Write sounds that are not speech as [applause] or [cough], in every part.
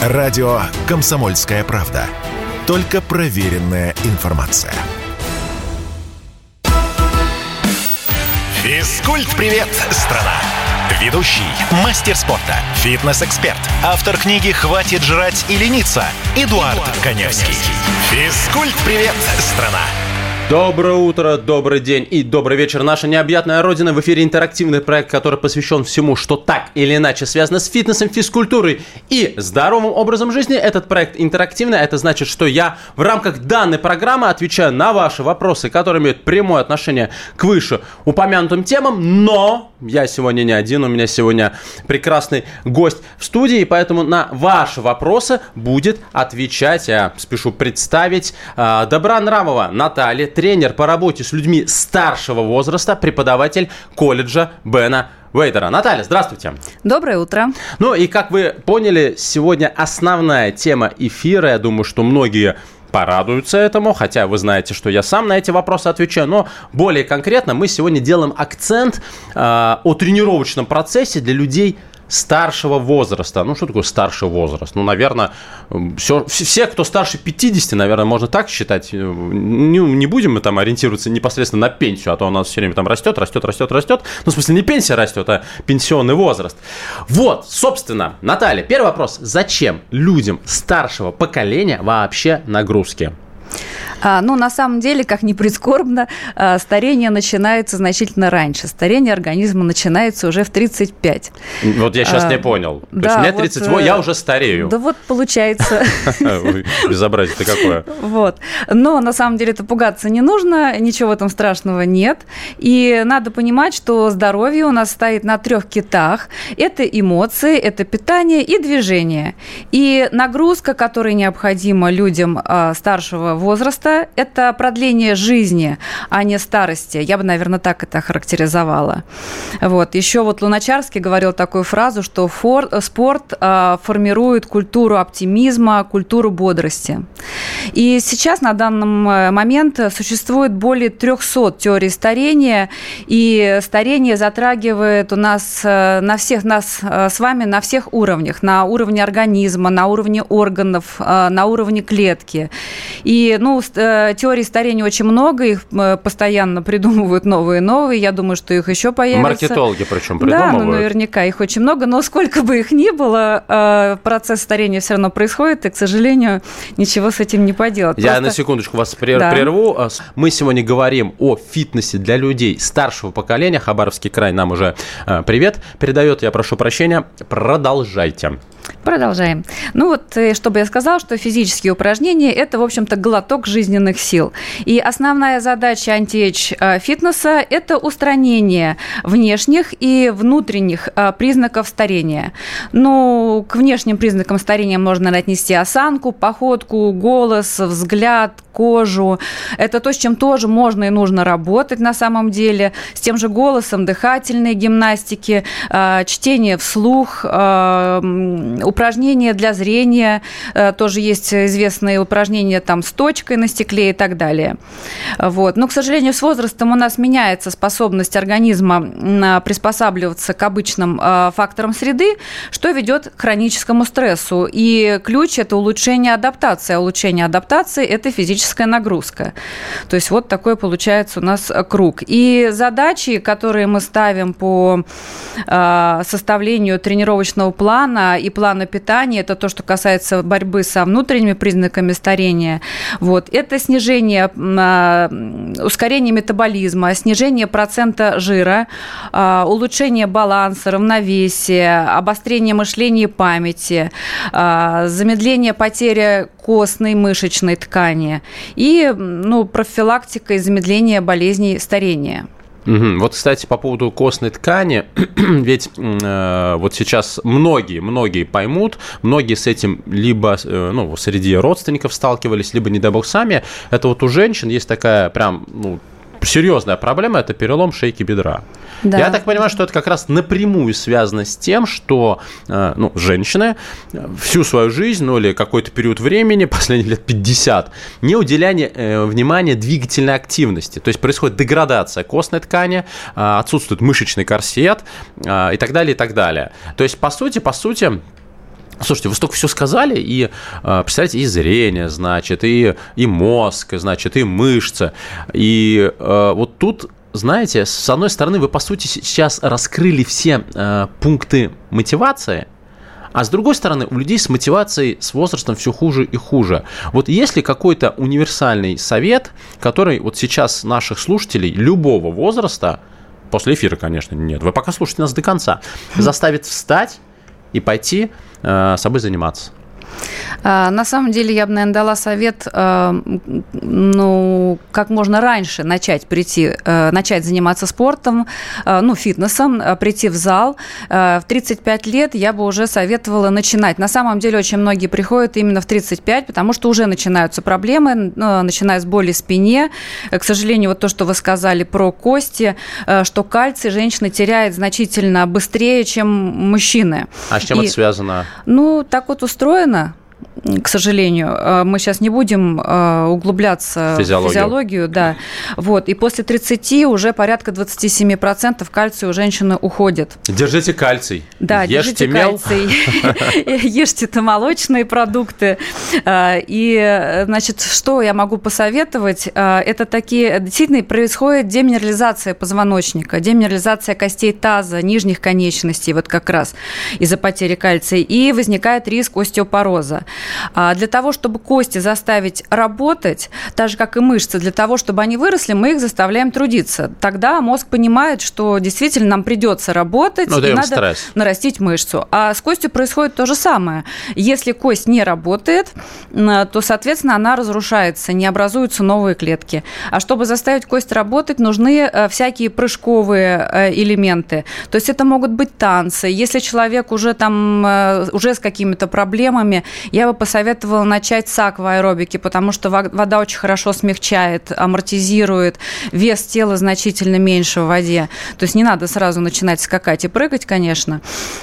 Радио «Комсомольская правда». Только проверенная информация. Физкульт-привет, страна! Ведущий, мастер спорта, фитнес-эксперт, автор книги «Хватит жрать и лениться» Эдуард, Эдуард Коневский. Физкульт-привет, страна! Доброе утро, добрый день и добрый вечер. Наша необъятная родина. В эфире интерактивный проект, который посвящен всему, что так или иначе связано с фитнесом, физкультурой и здоровым образом жизни. Этот проект интерактивный. Это значит, что я в рамках данной программы отвечаю на ваши вопросы, которые имеют прямое отношение к выше упомянутым темам. Но я сегодня не один. У меня сегодня прекрасный гость в студии. Поэтому на ваши вопросы будет отвечать, я спешу представить, а, Добронравова Наталья тренер по работе с людьми старшего возраста, преподаватель колледжа Бена Вейдера. Наталья, здравствуйте. Доброе утро. Ну и как вы поняли, сегодня основная тема эфира. Я думаю, что многие порадуются этому, хотя вы знаете, что я сам на эти вопросы отвечаю, но более конкретно мы сегодня делаем акцент э, о тренировочном процессе для людей старшего возраста. Ну, что такое старший возраст? Ну, наверное, все, все, кто старше 50, наверное, можно так считать. Не, не будем мы там ориентироваться непосредственно на пенсию, а то у нас все время там растет, растет, растет, растет. Ну, в смысле, не пенсия растет, а пенсионный возраст. Вот, собственно, Наталья, первый вопрос. Зачем людям старшего поколения вообще нагрузки? А, ну, на самом деле, как ни прискорбно, а, старение начинается значительно раньше. Старение организма начинается уже в 35. Вот я сейчас а, не понял. То да, есть мне 38, вот, я уже старею. Да вот получается. [laughs] Безобразие-то какое. Вот. Но на самом деле это пугаться не нужно, ничего в этом страшного нет. И надо понимать, что здоровье у нас стоит на трех китах. Это эмоции, это питание и движение. И нагрузка, которая необходима людям а, старшего возраста – это продление жизни, а не старости. Я бы, наверное, так это характеризовала. Вот. Еще вот Луначарский говорил такую фразу, что фор, спорт э, формирует культуру оптимизма, культуру бодрости. И сейчас на данном э, момент существует более 300 теорий старения, и старение затрагивает у нас э, на всех нас э, с вами на всех уровнях, на уровне организма, на уровне органов, на уровне клетки. И ну, э, теорий старения очень много, их э, постоянно [laughs] придумывают новые и новые. Я думаю, что их еще появится. Маркетологи причем придумывают. Да, ну, наверняка их очень много. Но сколько бы их ни было, э, процесс старения все равно происходит, и, к сожалению, ничего с этим не поделать. Я Просто... на секундочку вас прерву. Да. Мы сегодня говорим о фитнесе для людей старшего поколения. Хабаровский край нам уже привет передает. Я прошу прощения. Продолжайте. Продолжаем. Ну вот, чтобы я сказал, что физические упражнения – это, в общем-то, глоток жизненных сил. И основная задача антиэйдж э, фитнеса – это устранение внешних и внутренних э, признаков старения. Ну, к внешним признакам старения можно отнести осанку, походку, голос, взгляд, кожу. Это то, с чем тоже можно и нужно работать на самом деле. С тем же голосом, дыхательные гимнастики, чтение вслух, упражнения для зрения, э, тоже есть известные упражнения там с точкой на стекле и так далее. Вот. Но, к сожалению, с возрастом у нас меняется способность организма приспосабливаться к обычным э, факторам среды, что ведет к хроническому стрессу. И ключ – это улучшение адаптации. А улучшение адаптации – это физическая нагрузка. То есть вот такой получается у нас круг. И задачи, которые мы ставим по э, составлению тренировочного плана и плана питания, это то, что касается борьбы со внутренними признаками старения. Вот. Это снижение, а, ускорение метаболизма, снижение процента жира, улучшение баланса, равновесия, обострение мышления и памяти, замедление потери костной мышечной ткани и ну, профилактика и замедление болезней старения. Угу. Вот, кстати, по поводу костной ткани, [clears throat] ведь э, вот сейчас многие, многие поймут, многие с этим либо э, ну, среди родственников сталкивались, либо, не дай бог, сами. Это вот у женщин есть такая прям ну, серьезная проблема – это перелом шейки бедра. Да. Я так понимаю, что это как раз напрямую связано с тем, что э, ну, женщины всю свою жизнь, ну или какой-то период времени, [laughs] последние лет 50, не уделяли э, внимания двигательной активности. То есть происходит деградация костной ткани, э, отсутствует мышечный корсет и так далее, и так далее. То есть, по сути, по сути, Слушайте, вы столько все сказали, и, э, представляете, и зрение, значит, и, и мозг, значит, и мышцы. И э, вот тут знаете, с одной стороны, вы, по сути, сейчас раскрыли все э, пункты мотивации, а с другой стороны, у людей с мотивацией с возрастом все хуже и хуже. Вот есть ли какой-то универсальный совет, который вот сейчас наших слушателей любого возраста, после эфира, конечно, нет, вы пока слушайте нас до конца, [laughs] заставит встать и пойти э, собой заниматься? А, на самом деле, я бы, наверное, дала совет, а, ну, как можно раньше начать прийти, а, начать заниматься спортом, ну, фитнесом, прийти в зал. В 35 лет я бы уже советовала начинать. На самом деле, очень многие приходят именно в 35, потому что уже начинаются проблемы, начиная с боли в спине. К сожалению, вот то, что вы сказали про кости, что кальций женщина теряет значительно быстрее, чем мужчины. А с чем И, это связано? Ну, так вот устроено к сожалению. А, мы сейчас не будем а, углубляться физиологию. в физиологию. Да. Вот. И после 30 уже порядка 27% кальция у женщины уходит. Держите кальций. Да, Ешьте держите мел. кальций. [laughs] Ешьте молочные продукты. А, и, значит, что я могу посоветовать? Это такие... Действительно происходит деминерализация позвоночника, деминерализация костей таза, нижних конечностей, вот как раз из-за потери кальция. И возникает риск остеопороза. А для того, чтобы кости заставить работать, так же, как и мышцы, для того, чтобы они выросли, мы их заставляем трудиться. Тогда мозг понимает, что действительно нам придется работать, ну, и надо стресс. нарастить мышцу. А с костью происходит то же самое. Если кость не работает, то, соответственно, она разрушается, не образуются новые клетки. А чтобы заставить кость работать, нужны э, всякие прыжковые э, элементы. То есть это могут быть танцы. Если человек уже там, э, уже с какими-то проблемами, я бы посоветовала начать с акваэробики, потому что вода очень хорошо смягчает, амортизирует, вес тела значительно меньше в воде. То есть не надо сразу начинать скакать и прыгать, конечно.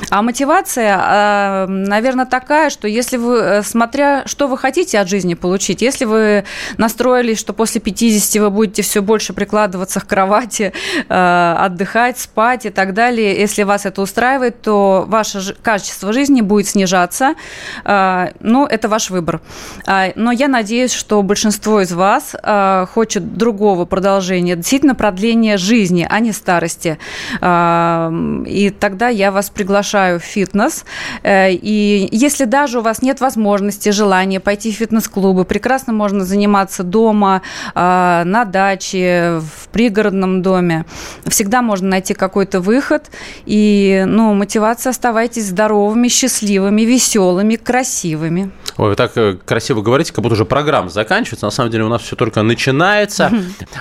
А мотивация, а, наверное, такая, что если вы, э, смотря что вы хотите от жизни получить, если вы настроились, что после 50 вы будете все больше прикладываться к кровати, э, отдыхать, спать и так далее, если вас это устраивает, то ваше качество жизни будет снижаться, э, ну, это ваш выбор. А, но я надеюсь, что большинство из вас а, хочет другого продолжения, действительно продления жизни, а не старости. А, и тогда я вас приглашаю в фитнес. Э, и если даже у вас нет возможности, желания пойти в фитнес-клубы, прекрасно можно заниматься дома, на даче, в пригородном доме. Всегда можно найти какой-то выход. И, ну, мотивация оставайтесь здоровыми, счастливыми, веселыми, красивыми вами. Ой, вы так э, красиво говорите, как будто уже программа заканчивается. На самом деле у нас все только начинается.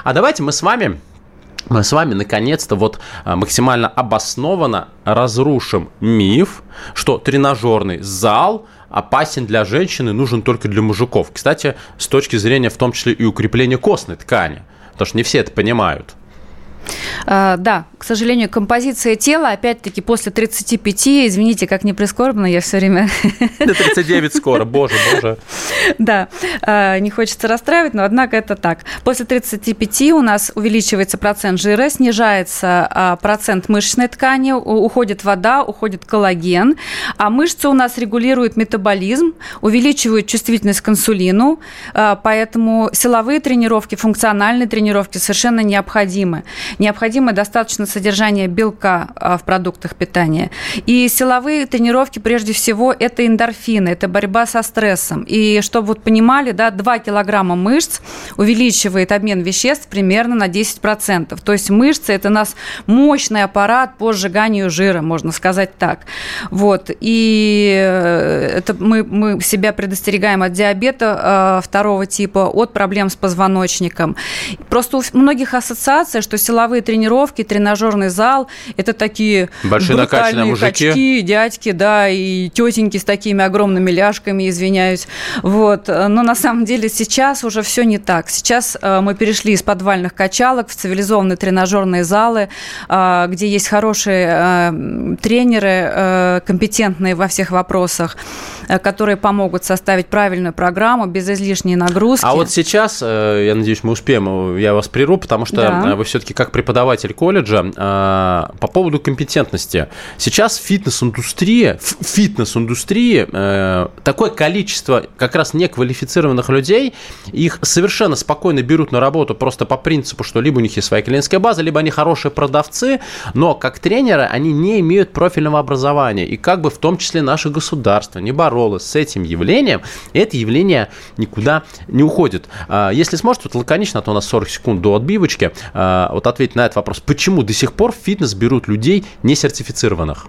А давайте мы с вами мы с вами наконец-то вот э, максимально обоснованно разрушим миф, что тренажерный зал опасен для женщины, нужен только для мужиков. Кстати, с точки зрения в том числе и укрепления костной ткани, потому что не все это понимают. А, да, к сожалению, композиция тела, опять-таки, после 35, извините, как не прискорбно, я все время... До 39 скоро, боже, боже. [laughs] Да, а, не хочется расстраивать, но однако это так. После 35 у нас увеличивается процент жира, снижается а, процент мышечной ткани, уходит вода, уходит коллаген, а мышцы у нас регулируют метаболизм, увеличивают чувствительность к инсулину, поэтому силовые тренировки, функциональные тренировки совершенно необходимы необходимо достаточно содержание белка а, в продуктах питания. И силовые тренировки, прежде всего, это эндорфины, это борьба со стрессом. И чтобы вот понимали, да, 2 килограмма мышц увеличивает обмен веществ примерно на 10%. То есть мышцы – это у нас мощный аппарат по сжиганию жира, можно сказать так. Вот. И э, это мы, мы себя предостерегаем от диабета э, второго типа, от проблем с позвоночником. Просто у многих ассоциация, что силовые тренировки, тренажерный зал – это такие Большие накачанные мужики. качки, дядьки, да, и тетеньки с такими огромными ляжками, извиняюсь. Вот. Но на самом деле сейчас уже все не так. Сейчас э, мы перешли из подвальных качалок в цивилизованные тренажерные залы, э, где есть хорошие э, тренеры, компетентные во всех вопросах. которые помогут составить правильную программу без излишней нагрузки. А вот сейчас, я надеюсь, мы успеем, я вас прерву, потому что да. вы все-таки как преподаватель колледжа по поводу компетентности. Сейчас фитнес-индустрия, фитнес-индустрии такое количество как раз неквалифицированных людей, их совершенно спокойно берут на работу просто по принципу, что либо у них есть своя клиентская база, либо они хорошие продавцы, но как тренеры они не имеют профильного образования. И как бы в том числе наше государство не боролось с этим явлением, это явление никуда не уходит. А, если сможете, вот лаконично, а то у нас 40 секунд до отбивочки, а, вот ответить на этот вопрос. Почему до сих пор в фитнес берут людей не сертифицированных?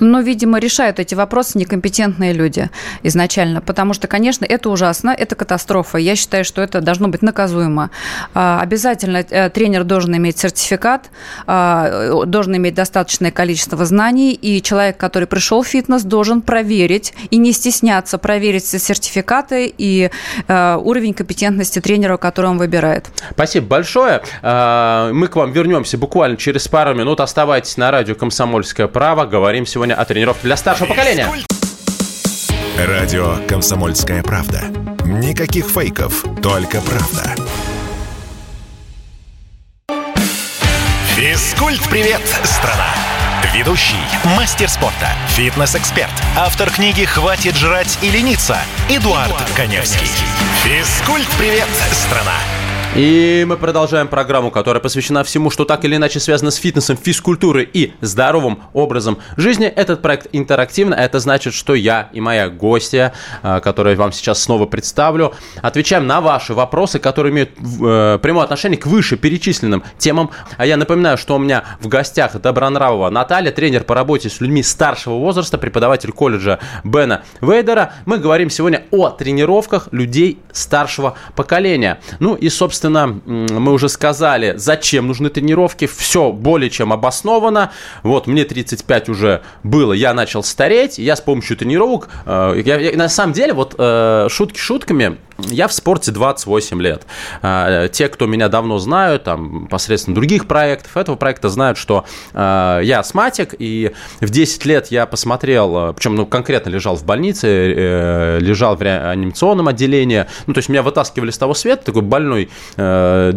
Ну, видимо, решают эти вопросы некомпетентные люди изначально, потому что, конечно, это ужасно, это катастрофа. Я считаю, что это должно быть наказуемо. А, обязательно э, тренер должен иметь сертификат, а, должен иметь достаточное количество знаний, и человек, который пришел в фитнес, должен проверить и не стесняться проверить сертификаты и э, уровень компетентности тренера, которого он выбирает. Спасибо большое. А, мы к вам вернемся буквально через пару минут. Оставайтесь на радио «Комсомольское право». Говорим сегодня о тренировке для старшего поколения. Радио «Комсомольская правда». Никаких фейков, только правда. Физкульт-привет, страна! Ведущий, мастер спорта, фитнес-эксперт, автор книги «Хватит жрать и лениться» Эдуард, Эдуард Коневский. Физкульт-привет, страна! И мы продолжаем программу, которая посвящена всему, что так или иначе связано с фитнесом, физкультурой и здоровым образом жизни. Этот проект интерактивный, это значит, что я и моя гостья, э, которую я вам сейчас снова представлю, отвечаем на ваши вопросы, которые имеют э, прямое отношение к выше перечисленным темам. А я напоминаю, что у меня в гостях Добронравова Наталья, тренер по работе с людьми старшего возраста, преподаватель колледжа Бена Вейдера. Мы говорим сегодня о тренировках людей старшего поколения. Ну и, собственно, Собственно, мы уже сказали, зачем нужны тренировки. Все более чем обосновано. Вот мне 35 уже было, я начал стареть. Я с помощью тренировок, э, я, я, на самом деле, вот э, шутки шутками, я в спорте 28 лет. А, те, кто меня давно знают, там, посредством других проектов, этого проекта знают, что а, я астматик, и в 10 лет я посмотрел, а, причем ну, конкретно лежал в больнице, э, лежал в реанимационном отделении, ну, то есть меня вытаскивали с того света, такой больной э,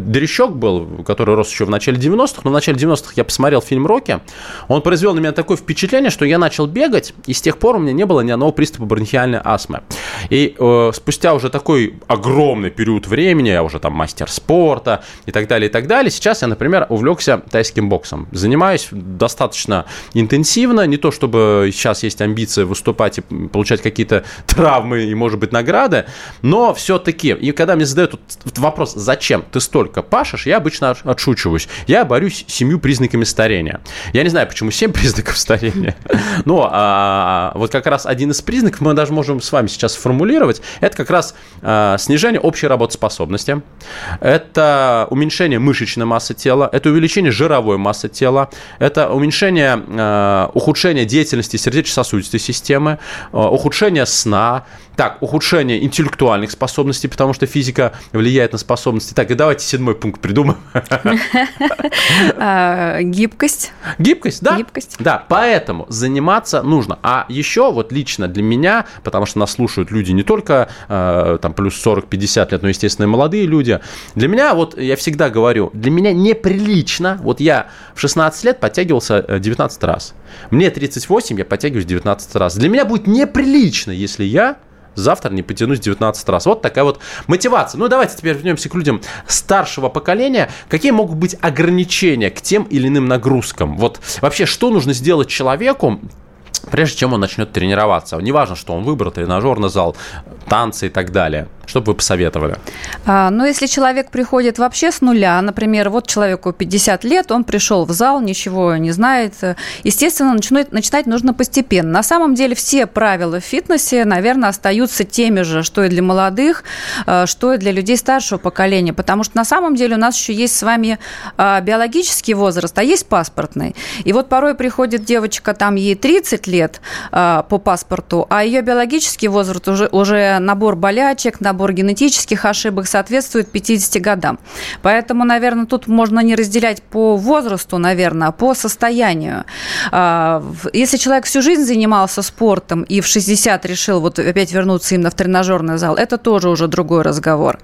был, который рос еще в начале 90-х, но в начале 90-х я посмотрел фильм «Рокки», он произвел на меня такое впечатление, что я начал бегать, и с тех пор у меня не было ни одного приступа бронхиальной астмы. И э, спустя уже такой огромный период времени, я уже там мастер спорта и так далее, и так далее. Сейчас я, например, увлекся тайским боксом. Занимаюсь достаточно интенсивно, не то чтобы сейчас есть амбиции выступать и получать какие-то [laughs] травмы и, может быть, награды, но все-таки, и когда мне задают вопрос, зачем ты столько пашешь, я обычно отшучиваюсь. Я борюсь семью признаками старения. Я не знаю, почему семь [laughs] признаков старения, [laughs] но а, вот как раз один из признаков мы даже можем с вами сейчас сформулировать, это как раз а, а, снижение общей работоспособности, это уменьшение мышечной массы тела, это увеличение жировой массы тела, это уменьшение, а, ухудшение деятельности сердечно-сосудистой системы, а, ухудшение сна, так, ухудшение интеллектуальных способностей, потому что физика влияет на способности. Так, и давайте седьмой пункт придумаем. [laughs] Гибкость. Гибкость, да. Гибкость. Да, поэтому заниматься нужно. А еще вот лично для меня, потому что нас слушают люди не только там плюс 40-50 лет, но, естественно, молодые люди. Для меня, вот я всегда говорю, для меня неприлично, вот я в 16 лет подтягивался 19 э, раз. Мне 38, я подтягиваюсь 19 раз. Для меня будет неприлично, если я завтра не потянусь 19 раз. Вот такая вот мотивация. Ну, давайте теперь вернемся к людям старшего поколения. Какие могут быть ограничения к тем или иным нагрузкам? Вот вообще, что нужно сделать человеку, прежде чем он начнет тренироваться. Неважно, что он выбрал, тренажерный зал, танцы и так далее. Что бы вы посоветовали? А, ну, если человек приходит вообще с нуля, например, вот человеку 50 лет, он пришел в зал, ничего не знает, естественно, начинать, начинать нужно постепенно. На самом деле все правила в фитнесе, наверное, остаются теми же, что и для молодых, а, что и для людей старшего поколения, потому что на самом деле у нас еще есть с вами а, биологический возраст, а есть паспортный. И вот порой приходит девочка, там ей 30 лет а, по паспорту, а ее биологический возраст уже, уже набор болячек, набор генетических ошибок соответствует 50 годам. Поэтому, наверное, тут можно не разделять по возрасту, наверное, а по состоянию. А, если человек всю жизнь занимался спортом и в 60 решил вот опять вернуться именно в тренажерный зал, это тоже уже другой разговор.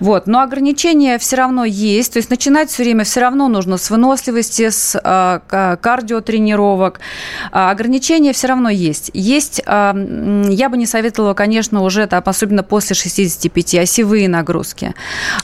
Вот. Но ограничения все равно есть. То есть начинать все время все равно нужно с выносливости, с а, кардиотренировок. Ограничения все равно есть. Есть, я бы не советовала, конечно, уже там, особенно после 65, осевые нагрузки.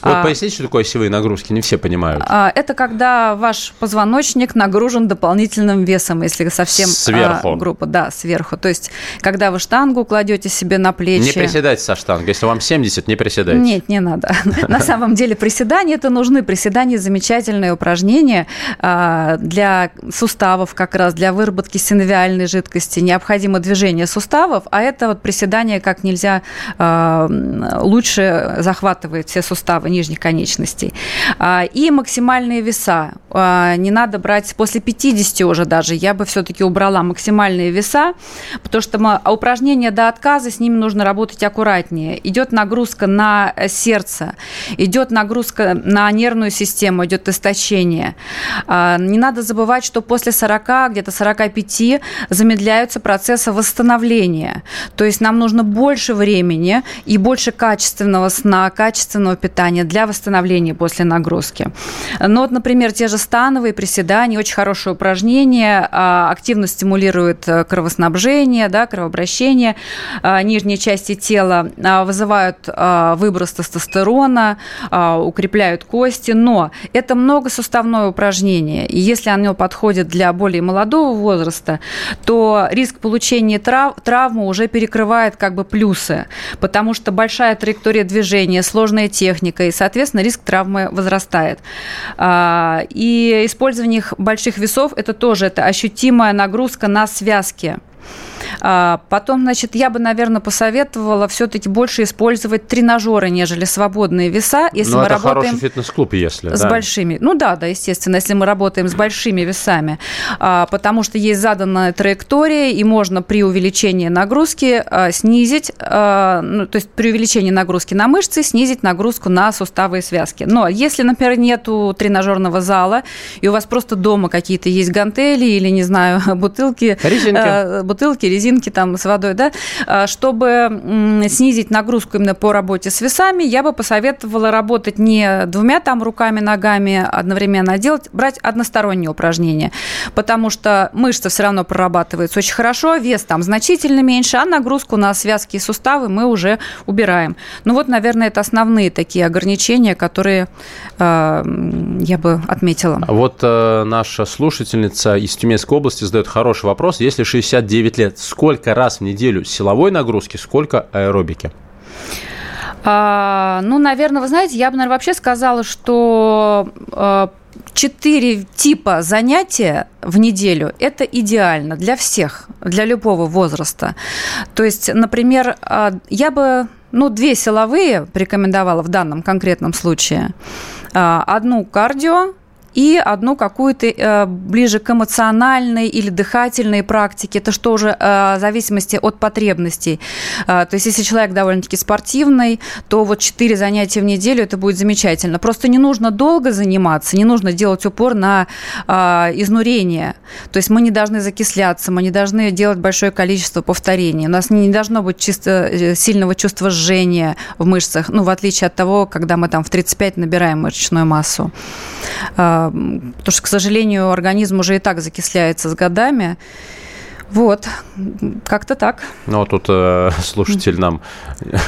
Вот поясните, что такое осевые нагрузки? Не все понимают. Это когда ваш позвоночник нагружен дополнительным весом, если совсем сверху. группа. Да, сверху. То есть, когда вы штангу кладете себе на плечи. Не приседайте со штангой. Если вам 70, не приседайте. Нет, не надо. [laughs] На самом деле приседания это нужны. Приседания замечательные упражнения для суставов как раз, для выработки синовиальной жидкости. Необходимо движение суставов, а это вот приседание как нельзя лучше захватывает все суставы нижних конечностей. И максимальные веса. Не надо брать после 50 уже даже. Я бы все-таки убрала максимальные веса, потому что а упражнения до отказа, с ними нужно работать аккуратнее. Идет нагрузка на сердце, идет нагрузка на нервную систему, идет истощение. А, не надо забывать, что после 40, где-то 45 замедляются процессы восстановления. То есть нам нужно больше времени и больше качественного сна, качественного питания для восстановления после нагрузки. Ну вот, например, те же становые приседания, очень хорошее упражнение, а, активно стимулирует э, кровоснабжение, да, кровообращение а, нижней части тела, а, вызывают выброс тестостерона, укрепляют кости, но это многосуставное упражнение, и если оно подходит для более молодого возраста, то риск получения трав травмы уже перекрывает как бы плюсы, потому что большая траектория движения, сложная техника, и, соответственно, риск травмы возрастает. И использование больших весов – это тоже это ощутимая нагрузка на связки. А, потом, значит, я бы, наверное, посоветовала все-таки больше использовать тренажеры, нежели свободные веса, если Но ну, мы это работаем хороший фитнес-клуб, если с да. большими. Ну да, да, естественно, если мы работаем с большими весами, а, потому что есть заданная траектория, и можно при увеличении нагрузки а, снизить, ну, то есть при увеличении нагрузки на мышцы снизить нагрузку на суставы и связки. Но если, например, нету тренажерного зала и у вас просто дома какие-то есть гантели или не знаю [laughs] бутылки, резинки, бутылки резинки там с водой, да, а, чтобы снизить нагрузку именно по работе с весами, я бы посоветовала работать не двумя там руками, ногами одновременно, а делать, брать односторонние упражнения, потому что мышца все равно прорабатывается очень хорошо, вес там значительно меньше, а нагрузку на связки и суставы мы уже убираем. Ну вот, наверное, это основные такие ограничения, которые э, я бы отметила. Вот э, наша слушательница из Тюменской области задает хороший вопрос. Если 69 лет, сколько раз в неделю силовой нагрузки, сколько аэробики? А, ну, наверное, вы знаете, я бы, наверное, вообще сказала, что а, четыре типа занятия в неделю – это идеально для всех, для любого возраста. То есть, например, а, я бы ну, две силовые рекомендовала в данном конкретном случае. А, одну кардио, и одну какую-то э, ближе к эмоциональной или дыхательной практике. Это что уже э, в зависимости от потребностей. Э, то есть, если человек довольно-таки спортивный, то вот 4 занятия в неделю это будет замечательно. Просто не нужно долго заниматься, не нужно делать упор на изнурение. То есть, мы не должны закисляться, мы не должны делать большое количество повторений. У нас не должно быть чисто сильного чувства жжения в мышцах, ну, в отличие от того, когда мы там в 35 набираем мышечную массу потому что, к сожалению, организм уже и так закисляется с годами. Вот, как-то так. Ну, тут э, [laughs] слушатель нам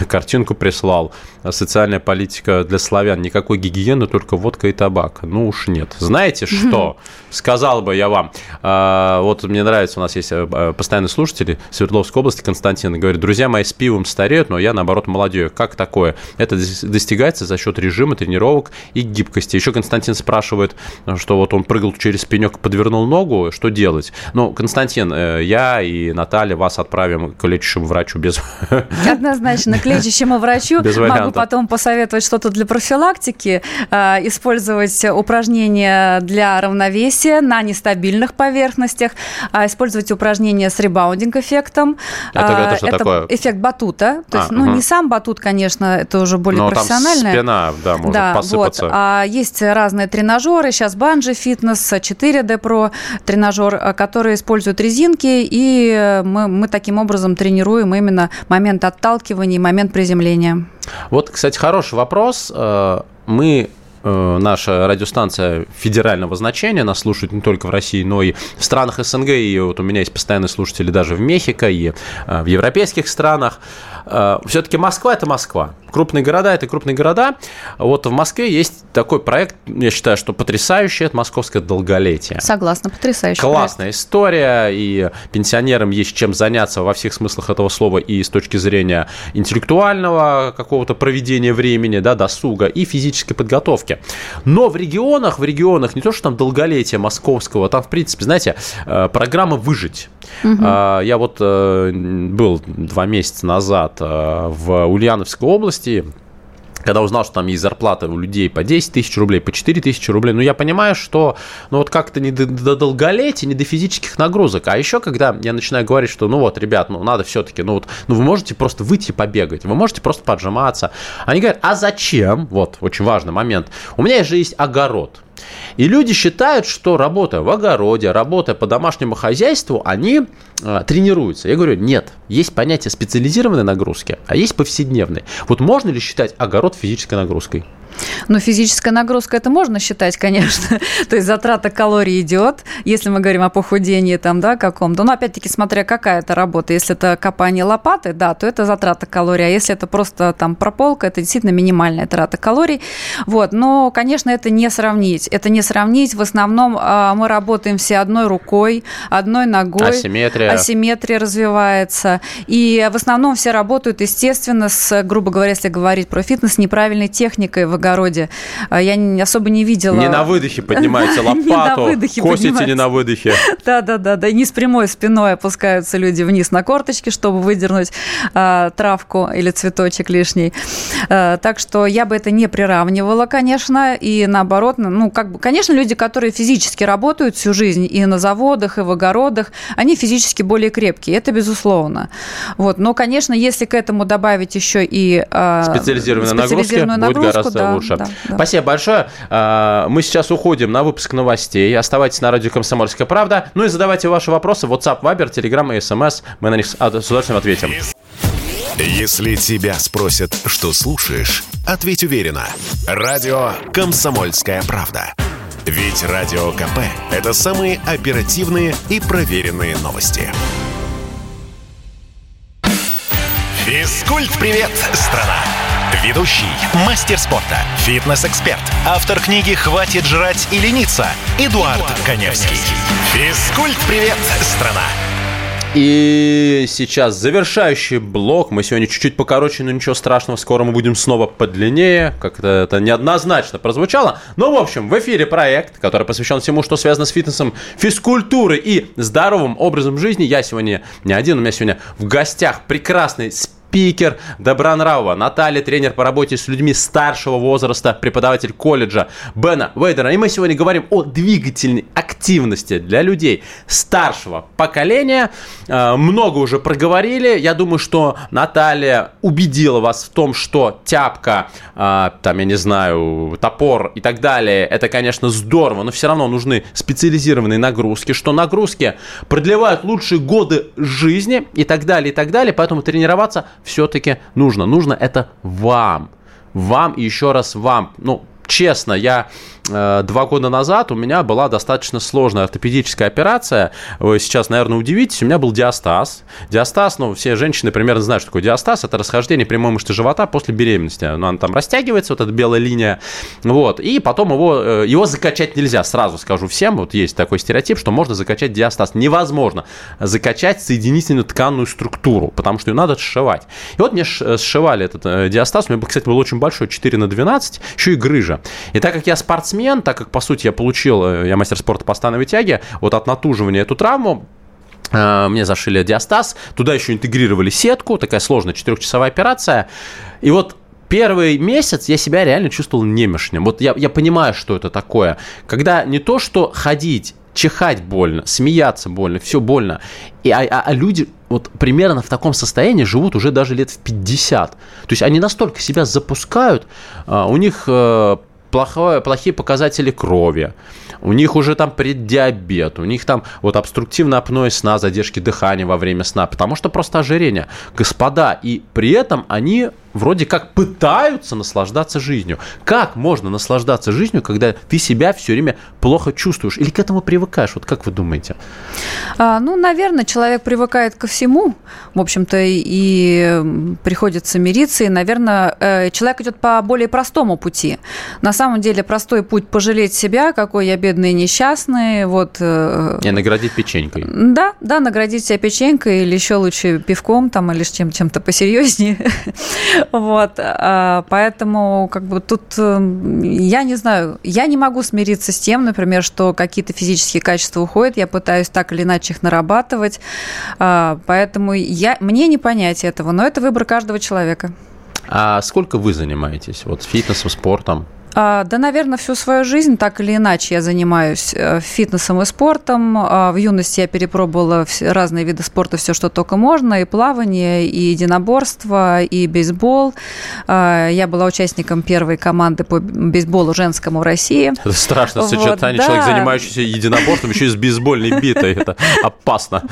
картинку прислал. Социальная политика для славян. Никакой гигиены, только водка и табак. Ну уж нет. Знаете что? [laughs] Сказал бы я вам. Э, вот мне нравится, у нас есть э, постоянные слушатели Свердловской области, Константин, говорит, друзья мои с пивом стареют, но я, наоборот, молодею. Как такое? Это достигается за счет режима, тренировок и гибкости. Еще Константин спрашивает, что вот он прыгал через пенек, подвернул ногу, что делать? Ну, Константин, э, я и Наталья вас отправим к лечащему врачу без... [laughs] Однозначно, к лечащему врачу. Без Могу вариантов. потом посоветовать что-то для профилактики, э, использовать упражнения для равновесия на нестабильных поверхностях, э, использовать упражнения с ребаундинг-эффектом. Это, это что это такое? Эффект батута. То а, есть, ну, угу. не сам батут, конечно, это уже более Но профессиональное. Там спина, да, может да, посыпаться. Вот. А есть разные тренажеры. Сейчас банджи фитнес, 4D Pro тренажер, которые используют резинки, и мы, мы таким образом тренируем именно момент отталкивания и момент приземления. Вот, кстати, хороший вопрос. Э, мы Э, наша радиостанция федерального значения, нас слушают не только в России, но и в странах СНГ, и вот у меня есть постоянные слушатели даже в Мехико и э, в европейских странах. Э, Все-таки Москва – это Москва. Крупные города – это крупные города. Вот в Москве есть такой проект, я считаю, что потрясающий – это московское долголетие. Согласна, потрясающий Классная проект. история, и пенсионерам есть чем заняться во всех смыслах этого слова и с точки зрения интеллектуального какого-то проведения времени, да, досуга и физической подготовки. Но в регионах, в регионах не то, что там долголетие московского, там, в принципе, знаете, э, программа «Выжить». Угу. Я вот э, был два месяца назад в Ульяновской области, когда узнал, что там есть зарплата у людей по 10 тысяч рублей, по 4 тысячи рублей, ну, я понимаю, что, ну, вот как-то не до, до долголетия, не до физических нагрузок. А еще, когда я начинаю говорить, что, ну, вот, ребят, ну, надо все-таки, ну, вот, ну, вы можете просто выйти побегать, вы можете просто поджиматься. Они говорят, а зачем? Вот, очень важный момент. У меня же есть огород. И люди считают, что работая в огороде, работая по домашнему хозяйству, они э, тренируются. Я говорю, нет, есть понятие специализированной нагрузки, а есть повседневной. Вот можно ли считать огород физической нагрузкой? Ну, физическая нагрузка это можно считать, конечно. [laughs] То есть затрата калорий идет, если мы говорим о похудении там, да, каком-то. Но опять-таки, смотря какая это работа. Если это копание лопаты, да, то это затрата калорий. А если это просто там прополка, это действительно минимальная трата калорий. Вот. Но, конечно, это не сравнить. Это не сравнить. В основном а, мы работаем все одной рукой, одной ногой. Асимметрия. Асимметрия развивается. И в основном все работают, естественно, с, грубо говоря, если говорить про фитнес, неправильной техникой в огороде. А, я особо не видела... Не на выдохе поднимаете [laughs] лопату, косите не на выдохе. Да-да-да, [laughs] да, не с прямой спиной опускаются люди вниз на корточки, чтобы выдернуть а, травку или цветочек лишний. А, так что я бы это не приравнивала, конечно, и наоборот, ну, как бы, конечно, люди, которые физически работают всю жизнь и на заводах, и в огородах, они физически более крепкие, это безусловно. Вот, но, конечно, если к этому добавить еще и специализированную, специализированную нагрузку, будет гораздо да, лучше. Да, да. Спасибо большое. А, мы сейчас уходим на выпуск новостей. Оставайтесь на радио «Комсомольская правда». Ну и задавайте ваши вопросы в WhatsApp, Viber, Telegram и SMS. Мы на них с удовольствием ответим. Если тебя спросят, что слушаешь, ответь уверенно. Радио «Комсомольская правда». Ведь Радио КП – это самые оперативные и проверенные новости. Физкульт-привет, страна! Ведущий, мастер спорта, фитнес-эксперт, автор книги «Хватит жрать и лениться» Эдуард, Эдуард Коневский. Физкульт-привет, страна! И сейчас завершающий блок. Мы сегодня чуть-чуть покороче, но ничего страшного. Скоро мы будем снова подлиннее. Как-то это неоднозначно прозвучало. Но, в общем, в эфире проект, который посвящен всему, что связано с фитнесом, физкультурой и здоровым образом жизни. Я сегодня не один, у меня сегодня в гостях прекрасный спикер спикер Добронравова, Наталья, тренер по работе с людьми старшего возраста, преподаватель колледжа Бена Вейдера. И мы сегодня говорим о двигательной активности для людей старшего поколения. Э, много уже проговорили. Я думаю, что Наталья убедила вас в том, что тяпка, э, там, я не знаю, топор и так далее, это, конечно, здорово, но все равно нужны специализированные нагрузки, что нагрузки продлевают лучшие годы жизни и так далее, и так далее. Поэтому тренироваться все-таки нужно. Нужно это вам. Вам и еще раз вам. Ну, честно, я два года назад у меня была достаточно сложная ортопедическая операция. Вы сейчас, наверное, удивитесь, у меня был диастаз. Диастаз, ну, все женщины примерно знают, что такое диастаз. Это расхождение прямой мышцы живота после беременности. Ну, она там растягивается, вот эта белая линия. Вот. И потом его, э, его закачать нельзя, сразу скажу всем. Вот есть такой стереотип, что можно закачать диастаз. Невозможно закачать соединительную тканную структуру, потому что ее надо сшивать. И вот мне э, сшивали этот диастаз. У меня, кстати, был очень большой, 4 на 12, еще и грыжа. И так как я спортсмен, спортсмен, так как, по сути, я получил, э, я мастер спорта по становой тяге, вот от натуживания эту травму, мне зашили диастаз, туда еще интегрировали сетку, такая сложная четырехчасовая операция. И вот первый месяц я себя реально чувствовал немешним. Вот я, я понимаю, что это такое. Когда не то, что ходить, чихать больно, смеяться больно, все больно. И, а, а, а люди вот примерно в таком состоянии живут уже даже лет в 50. То есть они настолько себя запускают, а, у них э, плохое, плохие показатели крови, у них уже там преддиабет, у них там вот обструктивное апноэ сна, задержки дыхания во время сна, потому что просто ожирение. Господа, и при этом они вроде как пытаются наслаждаться жизнью. Как можно наслаждаться жизнью, когда ты себя все время плохо чувствуешь? Или к этому привыкаешь? Вот как вы думаете? А, ну, наверное, человек привыкает ко всему, в общем-то, и приходится мириться. И, наверное, э, человек идет по более простому пути. На самом деле, простой путь пожалеть себя, какой я бедный и несчастный. Вот. Э, и наградить печенькой. Да, да, наградить себя печенькой или еще лучше пивком там, или чем- чем-то посерьезнее. [laughs] Вот, а, поэтому как бы тут эм, я не знаю, я не могу смириться с тем, например, что какие-то физические качества уходят, я пытаюсь так или иначе их нарабатывать, а, поэтому я, мне не понять этого, но это выбор каждого человека. А сколько вы занимаетесь вот фитнесом, спортом? А, да, наверное, всю свою жизнь так или иначе я занимаюсь э, фитнесом и спортом. А, в юности я перепробовала разные виды спорта, все, что только можно, и плавание, и единоборство, и бейсбол. А, я была участником первой команды по бейсболу женскому в России. Это страшно сочетание. Вот, да. Человек, занимающийся единоборством, еще и с бейсбольной битой. Это опасно.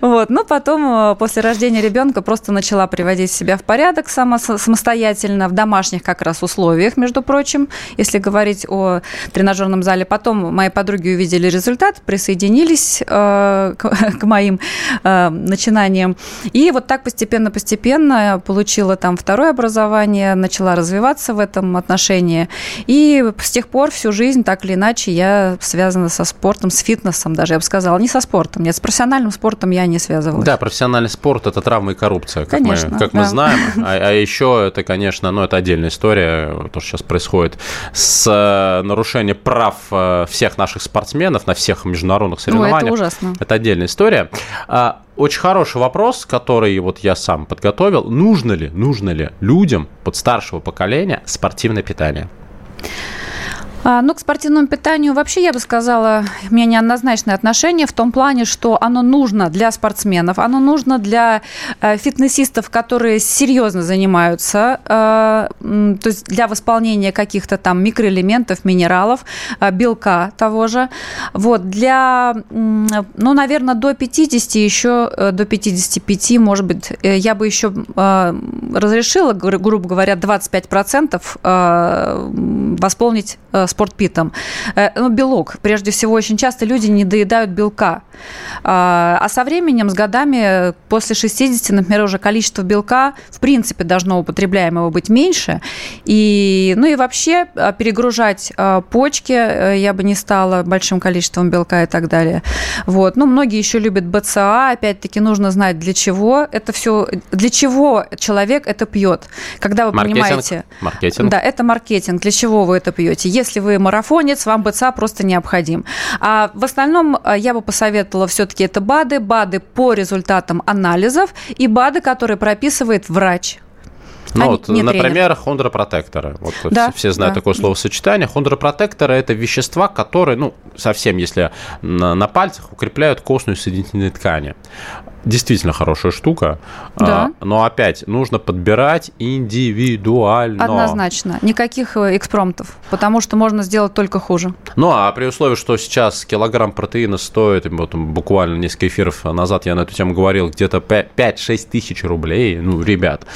Вот. Но потом, э, после рождения ребенка, просто начала приводить себя в порядок самостоятельно, в домашних как раз условиях, между прочим если говорить о тренажерном зале. Потом мои подруги увидели результат, присоединились э, к, [laughs] к моим э, начинаниям. И вот так постепенно-постепенно получила там второе образование, начала развиваться в этом отношении. И с тех пор всю жизнь так или иначе я связана со спортом, с фитнесом даже, я бы сказала. Не со спортом, нет, с профессиональным спортом я не связывалась. Да, профессиональный спорт – это травма и коррупция, как, конечно, мы, как да. мы знаем. А, а еще это, конечно, ну, это отдельная история, то, что сейчас происходит с э, нарушением прав э, всех наших спортсменов на всех международных соревнованиях. Ну, это ужасно. Это отдельная история. А, очень хороший вопрос, который вот я сам подготовил. Нужно ли, нужно ли людям под старшего поколения спортивное питание? А, ну, к спортивному питанию вообще, я бы сказала, у меня неоднозначное отношение в том плане, что оно нужно для спортсменов, оно нужно для э, фитнесистов, которые серьезно занимаются, э, то есть для восполнения каких-то там микроэлементов, минералов, э, белка того же. Вот, для, ну, наверное, до 50, еще до 55, может быть, я бы еще разрешила, грубо говоря, 25% восполнить спортпитом. Э, ну, белок. Прежде всего, очень часто люди не доедают белка. А, а со временем, с годами, после 60, например, уже количество белка, в принципе, должно употребляемого быть меньше. И, ну и вообще а, перегружать а, почки э, я бы не стала большим количеством белка и так далее. Вот. Ну, многие еще любят БЦА. Опять-таки, нужно знать, для чего это все, для чего человек это пьет. Когда вы маркетинг, понимаете... Маркетинг. Да, это маркетинг. Для чего вы это пьете? Если вы марафонец, вам БЦА просто необходим. А в остальном э, я бы посоветовала все-таки это БАДы, БАДы по результатам анализов и БАДы, которые прописывает врач. Ну, вот, например, хондропротекторы. Вот да, все знают да. такое словосочетание. Хондропротекторы – это вещества, которые, ну, совсем если на, на пальцах, укрепляют костную соединительные ткани действительно хорошая штука. Да. А, но опять нужно подбирать индивидуально. Однозначно. Никаких э, экспромтов, потому что можно сделать только хуже. Ну, а при условии, что сейчас килограмм протеина стоит, вот буквально несколько эфиров назад я на эту тему говорил, где-то 5-6 тысяч рублей, ну, ребят,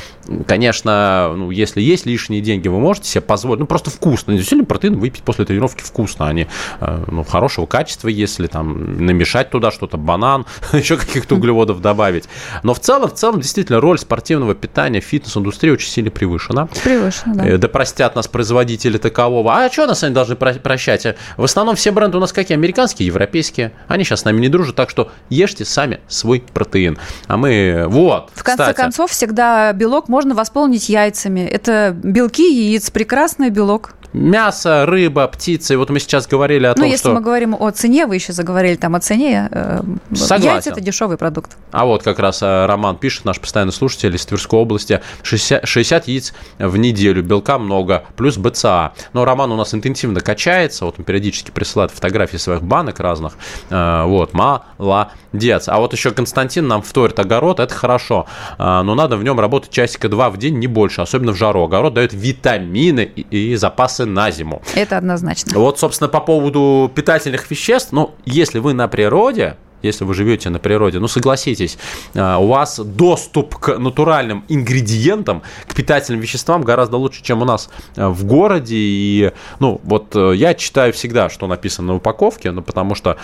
конечно, ну, если есть лишние деньги, вы можете себе позволить, ну, просто вкусно. Действительно, протеин выпить после тренировки вкусно, они э, ну, хорошего качества, если там намешать туда что-то, банан, [laughs] еще каких-то углеводов продуктов добавить. Но в целом, в целом, действительно, роль спортивного питания в фитнес-индустрии очень сильно превышена. Превышена, да. Э, да простят нас производители такового. А что нас они должны прощать? В основном все бренды у нас какие? Американские, европейские. Они сейчас с нами не дружат, так что ешьте сами свой протеин. А мы... Вот, В конце кстати. концов, всегда белок можно восполнить яйцами. Это белки яиц, прекрасный белок. Мясо, рыба, птица. И вот мы сейчас говорили о ну, том, если что... мы говорим о цене, вы еще заговорили там о цене. Э, Согласен. Яйца – это дешевый продукт. А вот как раз э, Роман пишет, наш постоянный слушатель из Тверской области, 60, 60 яиц в неделю, белка много, плюс БЦА. Но Роман у нас интенсивно качается, вот он периодически присылает фотографии своих банок разных. Э, вот, молодец. А вот еще Константин нам вторит огород, это хорошо, но надо в нем работать часика два в день, не больше, особенно в жару. Огород дает витамины и, и запасы на зиму. Это однозначно. Вот, собственно, по поводу питательных веществ, ну, если вы на природе, если вы живете на природе, ну согласитесь, а, у вас доступ к натуральным ингредиентам, к питательным веществам гораздо лучше, чем у нас а, в городе. И, ну, вот э, я читаю всегда, что написано на упаковке, ну, потому что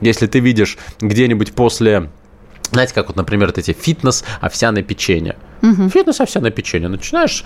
если ты видишь где-нибудь после знаете, как вот, например, эти фитнес овсяное печенье. Угу. Фитнес овсяное печенье. Начинаешь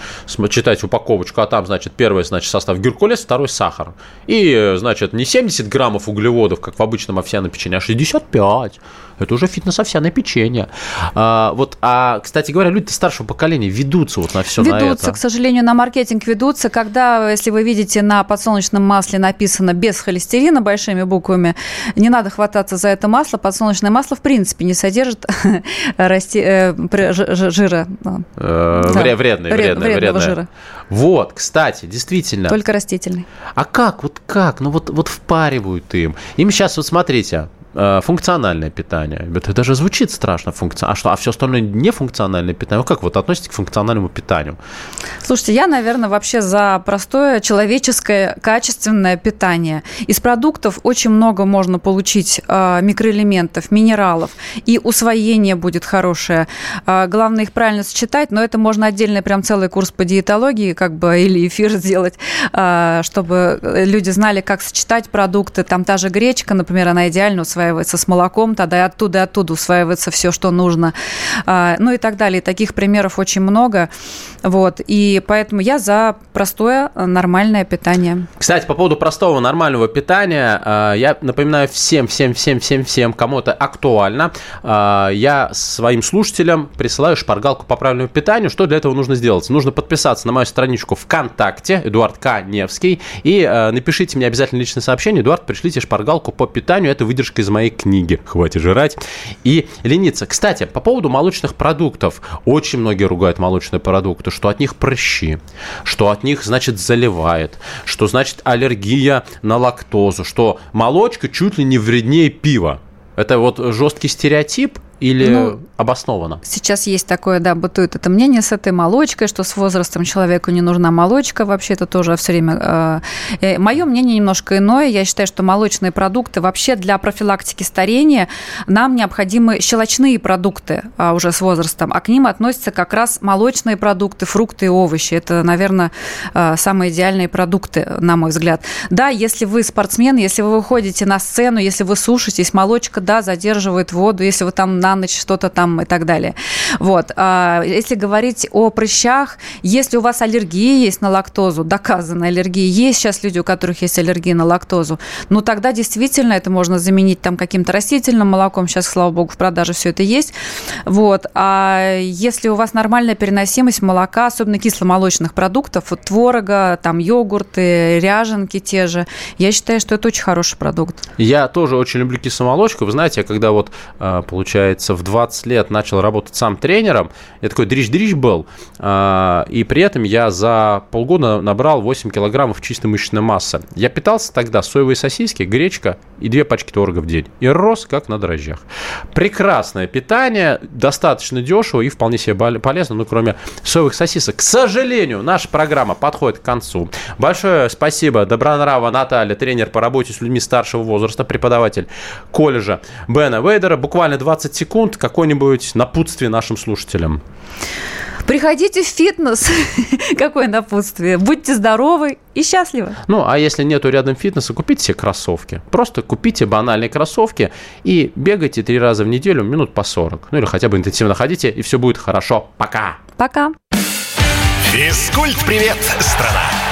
читать упаковочку, а там, значит, первый, значит, состав геркулес, второй сахар. И, значит, не 70 граммов углеводов, как в обычном овсяном печенье, а 65. Это уже фитнес-овсяное печенье. А, вот, а, кстати говоря, люди старшего поколения ведутся вот на все ведутся, на это. к сожалению, на маркетинг ведутся. Когда, если вы видите, на подсолнечном масле написано без холестерина большими буквами, не надо хвататься за это масло. Подсолнечное масло, в принципе, не содержит [laughs] э, жира. Э, да. Вредный, вредный, вредный. жира. Вот, кстати, действительно. Только растительный. А как, вот как? Ну вот, вот впаривают им. Им сейчас, вот смотрите, функциональное питание. Это даже звучит страшно. Функци... А что? А все остальное не функциональное питание? Как вот относитесь к функциональному питанию? Слушайте, я, наверное, вообще за простое человеческое качественное питание. Из продуктов очень много можно получить э, микроэлементов, минералов, и усвоение будет хорошее. Э, главное их правильно сочетать, но это можно отдельный прям целый курс по диетологии, как бы, или эфир сделать, э, чтобы люди знали, как сочетать продукты. Там та же гречка, например, она идеально усваивается усваивается с молоком, тогда и оттуда и оттуда усваивается все, что нужно. А, ну и так далее. Таких примеров очень много. Вот. И поэтому я за простое нормальное питание. Кстати, по поводу простого нормального питания, а, я напоминаю всем, всем, всем, всем, всем, кому это актуально, а, я своим слушателям присылаю шпаргалку по правильному питанию. Что для этого нужно сделать? Нужно подписаться на мою страничку ВКонтакте, Эдуард К. Невский, и напишите мне обязательно личное сообщение. Эдуард, пришлите шпаргалку по питанию. Это выдержка из моей книги «Хватит жрать» и лениться. Кстати, по поводу молочных продуктов. Очень многие ругают молочные продукты, что от них прыщи, что от них, значит, заливает, что, значит, аллергия на лактозу, что молочка чуть ли не вреднее пива. Это вот жесткий стереотип или ну, обоснованно? Сейчас есть такое, да, бытует это мнение с этой молочкой, что с возрастом человеку не нужна молочка. Вообще это тоже все время... Э, мое мнение немножко иное. Я считаю, что молочные продукты вообще для профилактики старения нам необходимы щелочные продукты а, уже с возрастом, а к ним относятся как раз молочные продукты, фрукты и овощи. Это, наверное, э, самые идеальные продукты, на мой взгляд. Да, если вы спортсмен, если вы выходите на сцену, если вы сушитесь, молочка, да, задерживает воду, если вы там на на ночь что-то там и так далее. Вот. А если говорить о прыщах, если у вас аллергия есть на лактозу, доказанная аллергия, есть сейчас люди, у которых есть аллергия на лактозу, ну тогда действительно это можно заменить там каким-то растительным молоком. Сейчас, слава богу, в продаже все это есть. Вот. А если у вас нормальная переносимость молока, особенно кисломолочных продуктов, вот творога, там йогурты, ряженки те же, я считаю, что это очень хороший продукт. Я тоже очень люблю кисломолочку. Вы знаете, когда вот а, получается получается, в 20 лет начал работать сам тренером. Я такой дрищ-дрищ был. А, и при этом я за полгода набрал 8 килограммов чистой мышечной массы. Я питался тогда соевые сосиски, гречка и две пачки творога в день. И рос как на дрожжах. Прекрасное питание, достаточно дешево и вполне себе полезно, ну, кроме соевых сосисок. К сожалению, наша программа подходит к концу. Большое спасибо Добронрава Наталья, тренер по работе с людьми старшего возраста, преподаватель колледжа Бена Вейдера. Буквально 20 секунд секунд какое-нибудь напутствие нашим слушателям. Приходите в фитнес. [laughs] Какое напутствие. Будьте здоровы и счастливы. Ну, а если нету рядом фитнеса, купите себе кроссовки. Просто купите банальные кроссовки и бегайте три раза в неделю минут по 40. Ну, или хотя бы интенсивно ходите, и все будет хорошо. Пока. Пока. Физкульт-привет, страна!